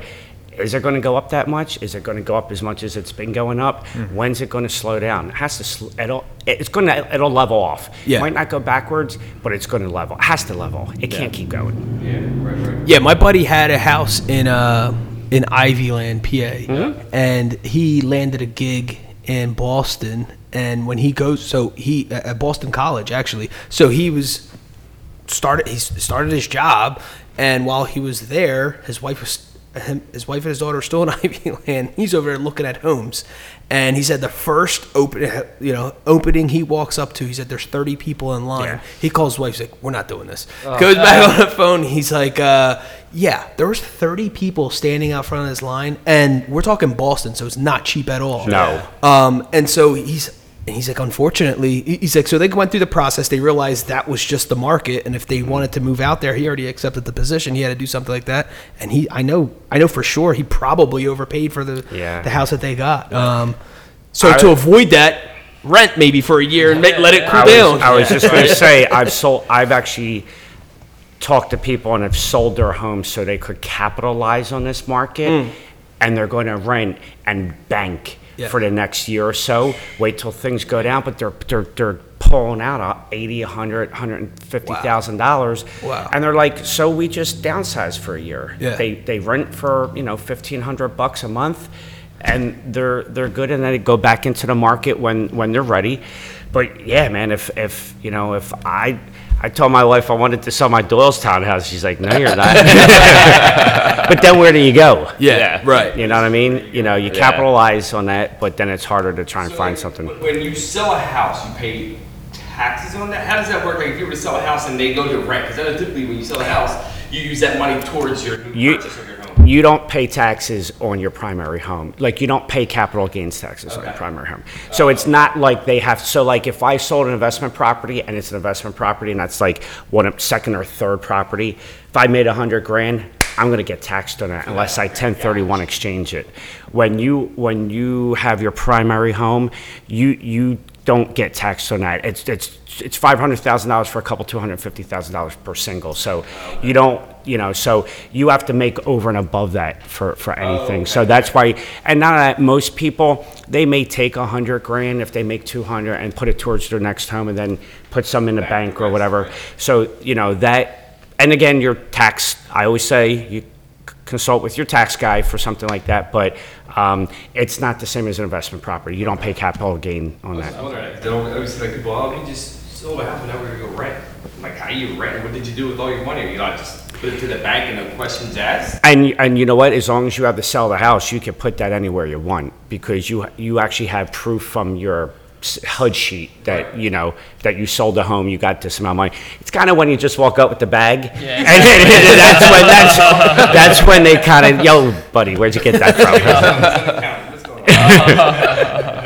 is it going to go up that much? Is it going to go up as much as it's been going up? Mm-hmm. When's it going to slow down? It has to. Sl- it'll. It's going to. It'll level off. Yeah. Might not go backwards, but it's going to level. It has to level. It can't keep going. Yeah, right, right. Yeah, my buddy had a house in uh in Ivyland, PA, and he landed a gig in Boston. And when he goes, so he at Boston College actually. So he was started. He started his job, and while he was there, his wife was. Him, his wife and his daughter are still in Ivyland. He's over there looking at homes, and he said the first open, you know, opening he walks up to, he said there's 30 people in line. Yeah. He calls his wife, he's like, "We're not doing this." Goes back on the phone. He's like, uh, "Yeah, there was 30 people standing out front of this line, and we're talking Boston, so it's not cheap at all." No. Um, and so he's and he's like, unfortunately, he's like, so they went through the process. They realized that was just the market, and if they wanted to move out there, he already accepted the position. He had to do something like that, and he, I know, I know for sure, he probably overpaid for the Yeah. the house that they got. Um, so I- to avoid that, rent maybe for a year and make, let it cool I down. was, I was just going to say, I've sold, I've actually talked to people and have sold their homes so they could capitalize on this market, and they're going to rent and bank Yeah. for the next year or so. Wait till things go down, but they're they're they're pulling out a 80, 100, 150,000 dollars. Wow. And they're like, so we just downsize for a year. Yeah. They they rent for you know 1,500 bucks a month and they're they're good and then they go back into the market when when they're ready but yeah man if if you know if i i told my wife i wanted to sell my doylestown house she's like no you're not but then where do you go yeah, Yeah. right. you know what i mean you know you capitalize on that but then it's harder to try and find something When you sell a house, you pay taxes on that? How does that work? Like if you were to sell a house and they go to rent, because typically when you sell a house, you use that money towards your new You- purchase of your home. You don't pay taxes on your primary home. Like you don't pay capital gains taxes on your Okay. primary home. So it's not like they have. So like if I sold an investment property and it's an investment property and that's like one of second or third property, if I made a hundred grand, I'm gonna get taxed on that unless I 1031 exchange it. When you when you have your primary home, you you don't get taxed on that. It's it's it's five hundred thousand dollars for a couple, two hundred fifty thousand dollars per single. So you don't, you know, so you have to make over and above that for for oh, anything. So that's why, and now that most people they may take a hundred grand if they make two hundred and put it towards their next home and then put some in the bank or whatever. So you know that and again, your tax, I always say, you consult with your tax guy for something like that, but um, it's not the same as an investment property. You don't pay capital gain on I was that. wondering, they don't always say like people, oh, we just sold a house and now we're gonna go rent. I'm like, how you rent? What did you do with all your money? You know, just put it to the bank and no questions asked? And, and you know what? As long as you have to sell the house, you can put that anywhere you want because you, you actually have proof from your HUD sheet that, you know, that you sold the home, you got this amount of money. It's kind of when you just walk up with the bag. And then that's when, that's, that's when they kind of, yo, buddy, where'd you get that from? What's going on?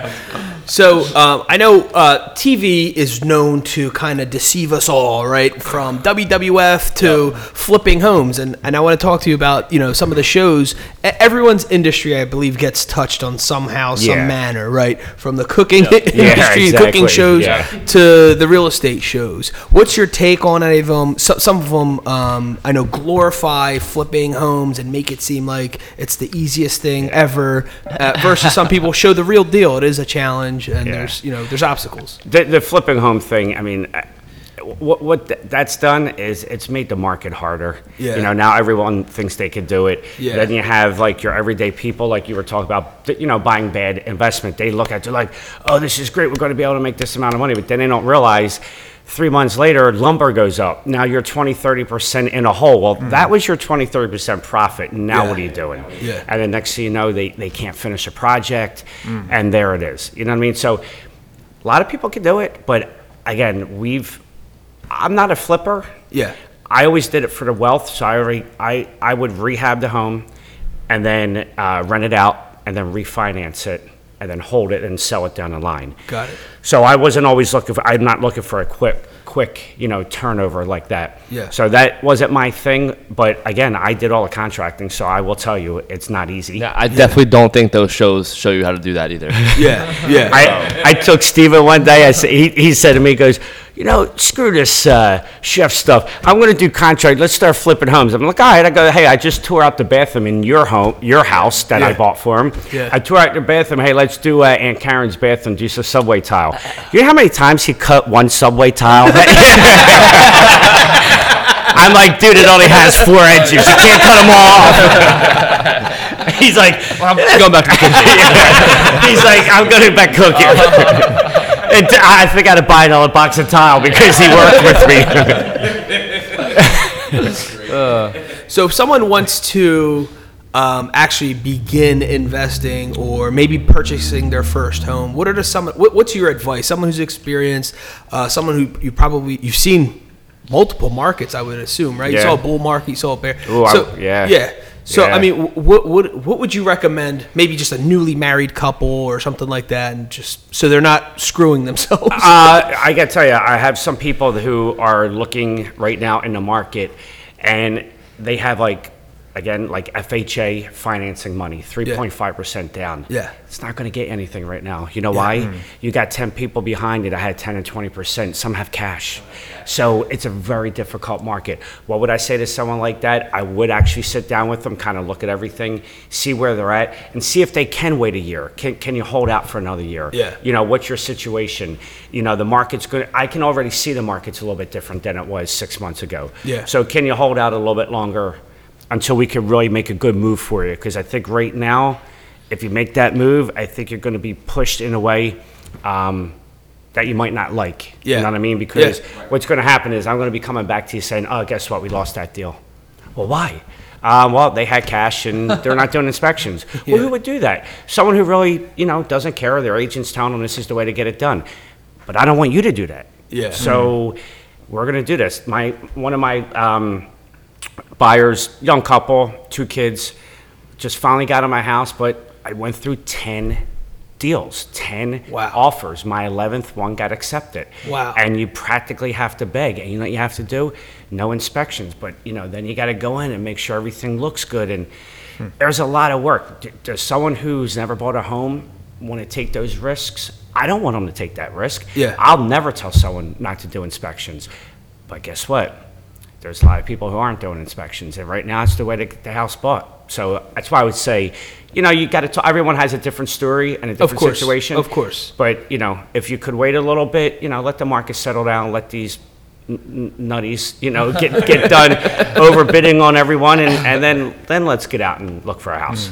So um, I know uh, TV is known to kind of deceive us all, right? From WWF to flipping homes, and, and I want to talk to you about you know some of the shows. Everyone's industry, I believe, gets touched on somehow, some Yeah. manner, right? From the cooking industry, Yeah, cooking shows, Yeah. to the real estate shows. What's your take on any of them? So, some of them, um, I know, glorify flipping homes and make it seem like it's the easiest thing ever. Uh, versus some people show the real deal. It is a challenge, and Yeah. there's you know there's obstacles. The, the flipping home thing, I mean, uh, what, what th- that's done is it's made the market harder. Yeah. You know, now everyone thinks they could do it. Yeah. Then you have like your everyday people, like you were talking about, you know, buying bad investment. They look at it like, oh, this is great. We're going to be able to make this amount of money. But then they don't realize three months later, lumber goes up. Now you're 20, 30% in a hole. Well, that was your 20, 30% profit. Now Yeah. what are you doing? Yeah. And then next thing you know, they, they can't finish a project. And there it is. You know what I mean? So, a lot of people can do it, but again, we've. I'm not a flipper. Yeah. I always did it for the wealth, so I already I I would rehab the home, and then uh, rent it out, and then refinance it, and then hold it and sell it down the line. Got it. So I wasn't always looking for. I'm not looking for a quick quick you know turnover like that. Yeah. So that wasn't my thing, but again, I did all the contracting, so I will tell you, it's not easy. Yeah, I definitely don't think those shows show you how to do that either. Yeah, yeah. I, I took Steven one day. I said, he, he said to me, he goes, you know, screw this uh, chef stuff. I'm going to do contract. Let's start flipping homes. I'm like, all right. I go, hey, I just tore out the bathroom in your home, your house that I bought for him. Yeah. I tore out your bathroom. Hey, let's do uh, Aunt Karen's bathroom. Do some subway tile. You know how many times he cut one subway tile? I'm like, dude, it only has four edges. You can't cut them all off. He's like, I'm going back to kitchen. He's like, I'm going back cooking. And I think I had to buy another box of tile because he worked with me. So if someone wants to um, actually begin investing or maybe purchasing their first home, what are the some? What, what's your advice? Someone who's experienced, uh, someone who you probably you've seen multiple markets, I would assume, right? You saw a bull market, you saw a bear. Ooh, I- yeah. yeah. So I mean, wh- what what what would you recommend? Maybe just a newly married couple or something like that, and just so they're not screwing themselves. Uh, I got to tell you, I have some people who are looking right now in the market, and they have like, again, like FHA financing money, 3.5% down. Yeah. It's not going to get anything right now. You know why? Mm. You got 10 people behind it. I had 10 and 20%. Some have cash. So it's a very difficult market. What would I say to someone like that? I would actually sit down with them, kind of look at everything, see where they're at, and see if they can wait a year. Can, can you hold out for another year? Yeah. You know, what's your situation? You know, the market's good. I can already see the market's a little bit different than it was six months ago. Yeah. So can you hold out a little bit longer until we can really make a good move for you? Because I think right now, if you make that move, I think you're going to be pushed in a way um, that you might not like. Yeah. You know what I mean? Because Yeah. what's going to happen is I'm going to be coming back to you saying, oh, guess what? We lost that deal. Well, why? Um, well, they had cash and they're not doing inspections. Well, who would do that? Someone who really, you know, doesn't care. Their agent's telling them this is the way to get it done. But I don't want you to do that. Yeah. So we're going to do this. My one of my um, buyers, young couple, two kids, just finally got in my house, but I went through ten deals, ten Wow. offers. My eleventh one got accepted. Wow. And you practically have to beg. And you know what you have to do? No inspections, but you know, then you got to go in and make sure everything looks good. And hmm. there's a lot of work. Does someone who's never bought a home want to take those risks? I don't want them to take that risk. Yeah. I'll never tell someone not to do inspections. But guess what? There's a lot of people who aren't doing inspections, and right now it's the way to get the house bought. So that's why I would say, you know, you got to. Everyone has a different story and a different course, situation. of course. But you know, if you could wait a little bit, you know, let the market settle down, let these n- nutties, you know, get, get done overbidding on everyone and, and then, then let's get out and look for a house.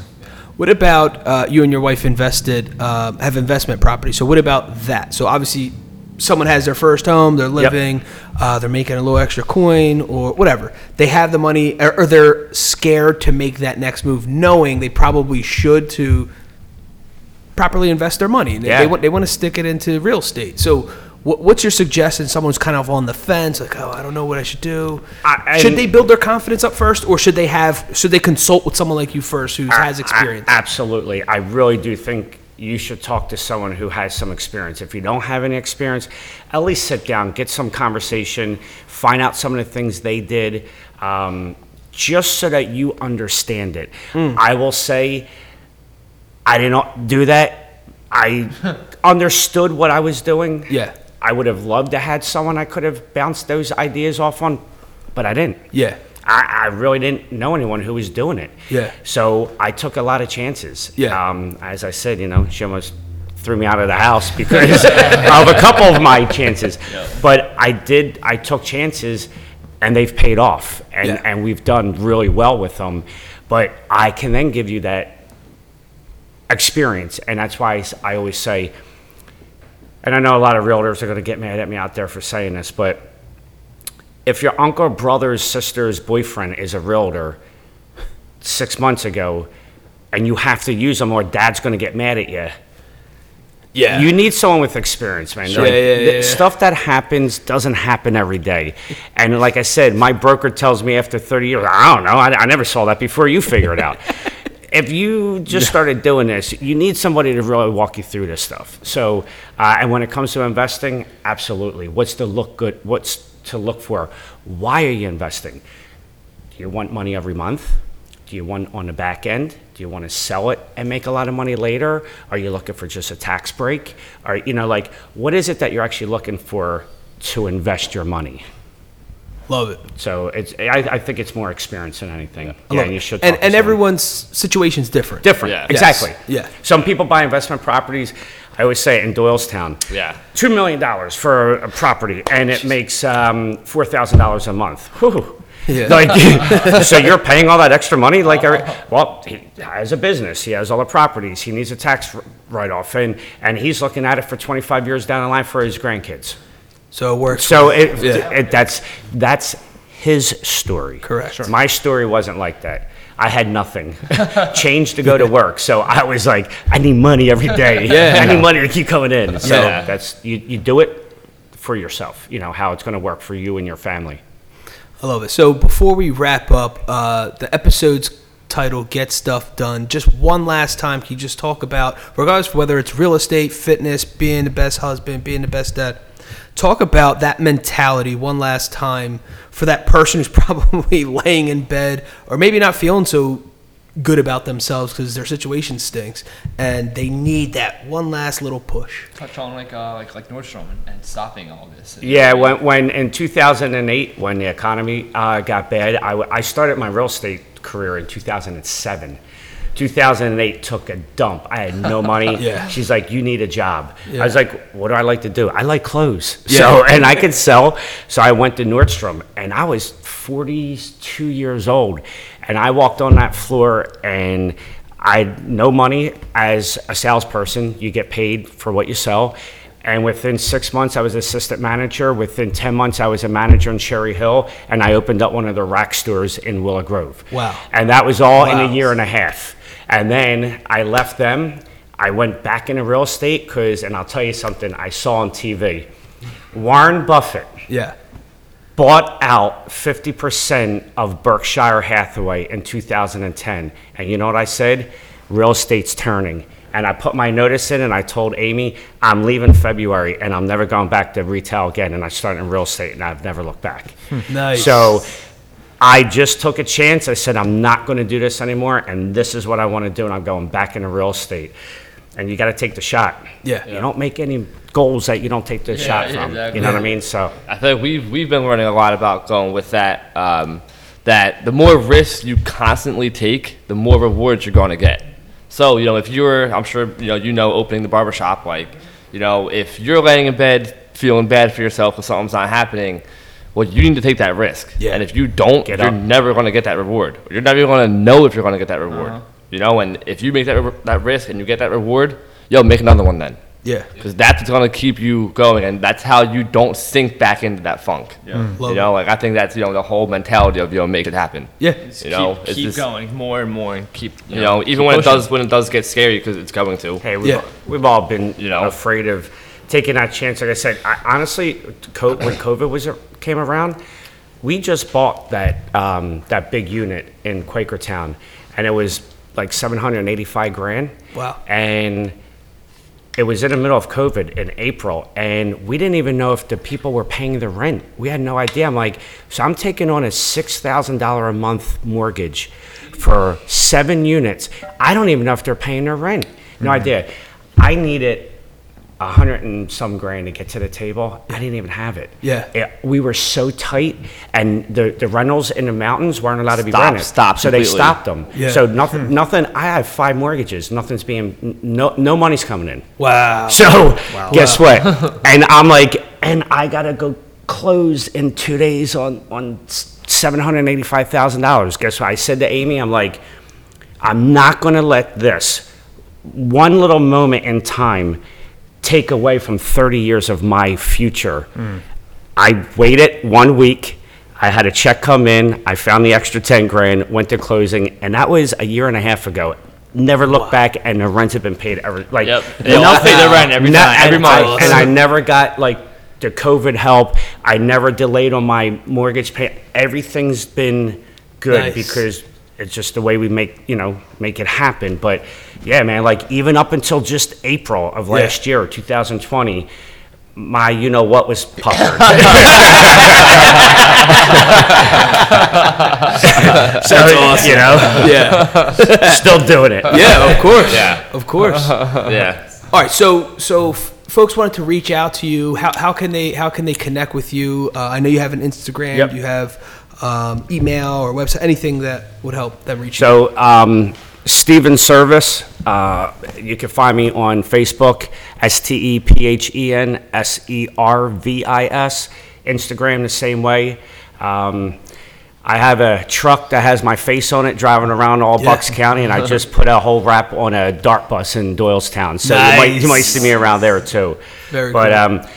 What about uh, you and your wife invested, uh, have investment property? So what about that? So obviously, someone has their first home, they're living, uh, they're making a little extra coin or whatever. They have the money, or, or they're scared to make that next move, knowing they probably should to properly invest their money. They, Yeah. they want they want to stick it into real estate. So. What, what's your suggestion? Someone's kind of on the fence, like, oh, I don't know what I should do. I- should they build their confidence up first, or should they have? Should they consult with someone like you first, who has experience? Absolutely. I really do think you should talk to someone who has some experience. If you don't have any experience, at least sit down, get some conversation, find out some of the things they did, um, just so that you understand it. Hmm. I will say, I did not do that. I understood what I was doing. Yeah. I would have loved to had someone I could have bounced those ideas off on, but I didn't. Yeah. I, I really didn't know anyone who was doing it. Yeah. So I took a lot of chances. Yeah. Um, as I said, you know, she almost threw me out of the house because of a couple of my chances. But I did, I took chances and they've paid off. And, Yeah. and we've done really well with them. But I can then give you that experience. And that's why I always say, and I know a lot of realtors are going to get mad at me out there for saying this, but if your uncle, brother's, sister's boyfriend is a realtor six months ago, and you have to use them, or dad's going to get mad at you. Yeah. You need someone with experience, man. Sure. Like, Yeah, yeah, yeah. Stuff that happens doesn't happen every day. And like I said, my broker tells me after 30 years, I don't know, I, I never saw that before. You figure it out. if you just started doing this, you need somebody to really walk you through this stuff. So, uh, and when it comes to investing, absolutely. What's the look good? What's to look for? Why are you investing? Do you want money every month? Do you want on the back end? Do you want to sell it and make a lot of money later? Are you looking for just a tax break? Or, you know, like, what is it that you're actually looking for to invest your money? Love it. So it's, I, I think it's more experience than anything. I Yeah, love you it. should. And talk to and someone. everyone's situation's different. different. Yeah. Exactly. Yes. Yeah. Some people buy investment properties. I always say in Doylestown. Yeah. Two million dollars for a property, and it makes um, four thousand dollars a month. Whew. Yeah. Like, so you're paying all that extra money? Like, every- well, he has a business. He has all the properties. He needs a tax write-off, and and he's looking at it for 25 years down the line for his grandkids. So it works. So it, Yeah. it that's that's his story. Correct. Sure. My story wasn't like that. I had nothing. Change to go to work. So I was like, I need money every day. Yeah. I need money to keep coming in. So Yeah. that's you, you do it for yourself. You know how it's going to work for you and your family. I love it. So before we wrap up, uh, the episode's title "Get Stuff Done." Just one last time, can you just talk about, regardless of whether it's real estate, fitness, being the best husband, being the best dad, talk about that mentality one last time for that person who's probably laying in bed or maybe not feeling so good about themselves because their situation stinks and they need that one last little push. Touch on like uh, like like Nordstrom and, and stopping all this. Yeah, when, when in 2008, when the economy uh, got bad, I, I started my real estate career in 2007. 2008 took a dump. I had no money. Yeah. She's like, "You need a job." Yeah. I was like, "What do I like to do? I like clothes." Yeah. So, and I could sell. So I went to Nordstrom, and I was 42 years old, and I walked on that floor, and I had no money as a salesperson. You get paid for what you sell. And within six months, I was assistant manager. Within 10 months, I was a manager in Cherry Hill, and I opened up one of the rack stores in Willow Grove. Wow. And that was all in a year and a half. And then I left them. I went back into real estate because, and I'll tell you something I saw on TV. Warren Buffett Yeah. bought out 50% of Berkshire Hathaway in 2010. And you know what I said? Real estate's turning. And I put my notice in and I told Amy, I'm leaving February and I'm never going back to retail again. And I started in real estate and I've never looked back. Nice. So I just took a chance. I said, I'm not going to do this anymore. And this is what I want to do. And I'm going back into real estate. And you got to take the shot. Yeah. You don't make any goals that you don't take the shot yeah, from. exactly. You know what I mean? So. I think we've we've been learning a lot about going with that. Um, that the more risks you constantly take, the more rewards you're going to get. So you know, if you're, I'm sure you know, you know, opening the barbershop, like you know, if you're laying in bed feeling bad for yourself because something's not happening, Well, you need to take that risk. Yeah. And if you don't, Get you're up. never going to get that reward. You're never going to know if you're going to get that reward. Uh-huh. You know, and if you make that re- that risk and you get that reward, yo, make another one then. Yeah. Because that's what's going to keep you going, and that's how you don't sink back into that funk. Yeah. Love You know, like I think that's you know the whole mentality of you know make it happen. Yeah. You know, keep, it's keep just- going more and more and keep You know, even when it does when it does get scary because it's going to. Hey, we've, Yeah. we've all been, You know. afraid of taking that chance. Like I said, I, honestly, co- when COVID was came around, we just bought that um, that big unit in Quakertown, and it was like 785 grand. Wow. And it was in the middle of COVID in April, and we didn't even know if the people were paying the rent. We had no idea. I'm like, so I'm taking on a six thousand dollar a month mortgage for seven units. I don't even know if they're paying their rent. No mm-hmm. idea. I needed a hundred and some grand to get to the table. I didn't even have it. Yeah. It- we were so tight, and the, the rentals in the mountains weren't allowed to be Stop, rented. stop So they completely. stopped them. Yeah. So nothing, hmm. nothing. I have five mortgages. Nothing's being, n- no, no money's coming in. Wow. So guess what? and I'm like, and I gotta go close in two days on on seven hundred eighty five thousand dollars. Guess what? I said to Amy, I'm like, I'm not gonna let this one little moment in time take away from 30 years of my future. I waited one week. I had a check come in. I found the extra 10 grand, went to closing, and that was a year and a half ago. Never looked back, and the rents have been paid ever. Like, Yep. They pay their rent every no- time, every month. I, and I never got like the COVID help. I never delayed on my mortgage pay. Everything's been good Nice. because it's just the way we make you know make it happen. But yeah, man, like even up until just April of last year, 2020, my you know what was puckered. so you know, Yeah. still doing it. Yeah, of course. Yeah. Of course. Yeah. All right, so so f- folks wanted to reach out to you. How, how can they how can they connect with you? Uh, I know you have an Instagram. Yep. You have um, email or website. Anything that would help them reach you. So, um, Stephen Servis, uh, you can find me on Facebook, S T E P H E N S E R V I S. Instagram the same way. Um, I have a truck that has my face on it driving around all. Bucks County, and I just put a whole wrap on a dart bus in Doylestown. So you, might, you might see me around there too. Very but cool. um,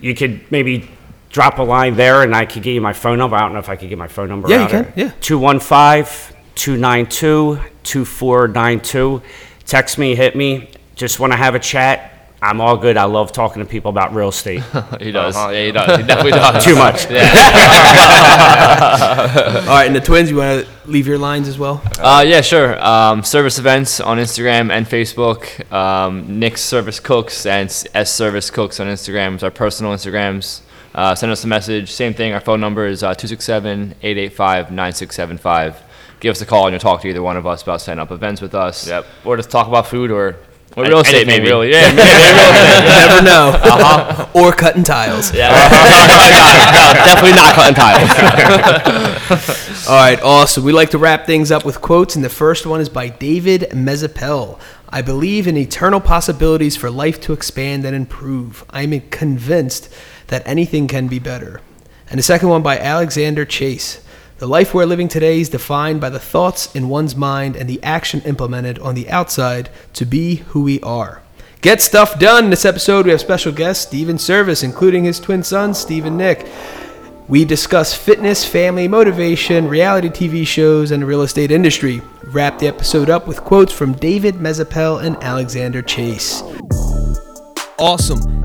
you could maybe drop a line there, and I could give you my phone number. I don't know if I could get my phone number. Yeah, you out can, yeah. 215 292 2492. Text me, hit me. Just want to have a chat. I'm all good. I love talking to people about real estate. He does. Yeah, he does. He definitely does. Too much. All right, and the twins. You want to leave your lines as well? Uh, yeah, sure. Um, Servis events on Instagram and Facebook. Um, Nick's Servis Cooks and S Servis Cooks on Instagram is our personal Instagrams. Uh, send us a message. Same thing. Our phone number is uh, 267 885 9675. Give us a call and you'll talk to either one of us about setting up events with us. Yep. Or just talk about food or Or real estate, maybe. Really. Yeah. You never know. Uh-huh. Or cutting tiles. no, definitely not cutting tiles. All right, awesome. We like to wrap things up with quotes, and the first one is by David Mezzapelle. I believe in eternal possibilities for life to expand and improve. I am convinced that anything can be better. And the second one by Alexander Chase. The life we're living today is defined by the thoughts in one's mind and the action implemented on the outside to be who we are. Get stuff done. In this episode, we have special guest Stephen Servis, including his twin sons, Steve and Nick. We discuss fitness, family, motivation, reality TV shows, and the real estate industry. Wrap the episode up with quotes from David Mezzapelle and Alexander Chase. Awesome.